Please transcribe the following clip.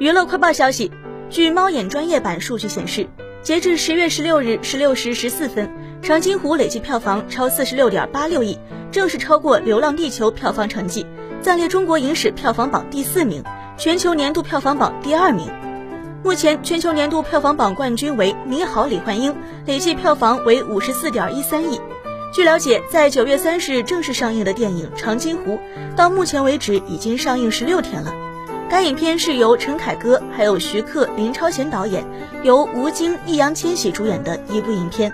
娱乐快报消息，据猫眼专业版数据显示，截至十月十六日十六时十四分，《长津湖》累计票房超四十六点八六亿，正式超过《流浪地球》票房成绩，暂列中国影史票房榜第四名，全球年度票房榜第二名。目前，全球年度票房榜冠军为《你好，李焕英》，累计票房为五十四点一三亿。据了解，在九月三十日正式上映的电影《长津湖》，到目前为止已经上映十六天了。该影片是由陈凯歌、还有徐克、林超贤导演，由吴京、易烊千玺主演的一部影片。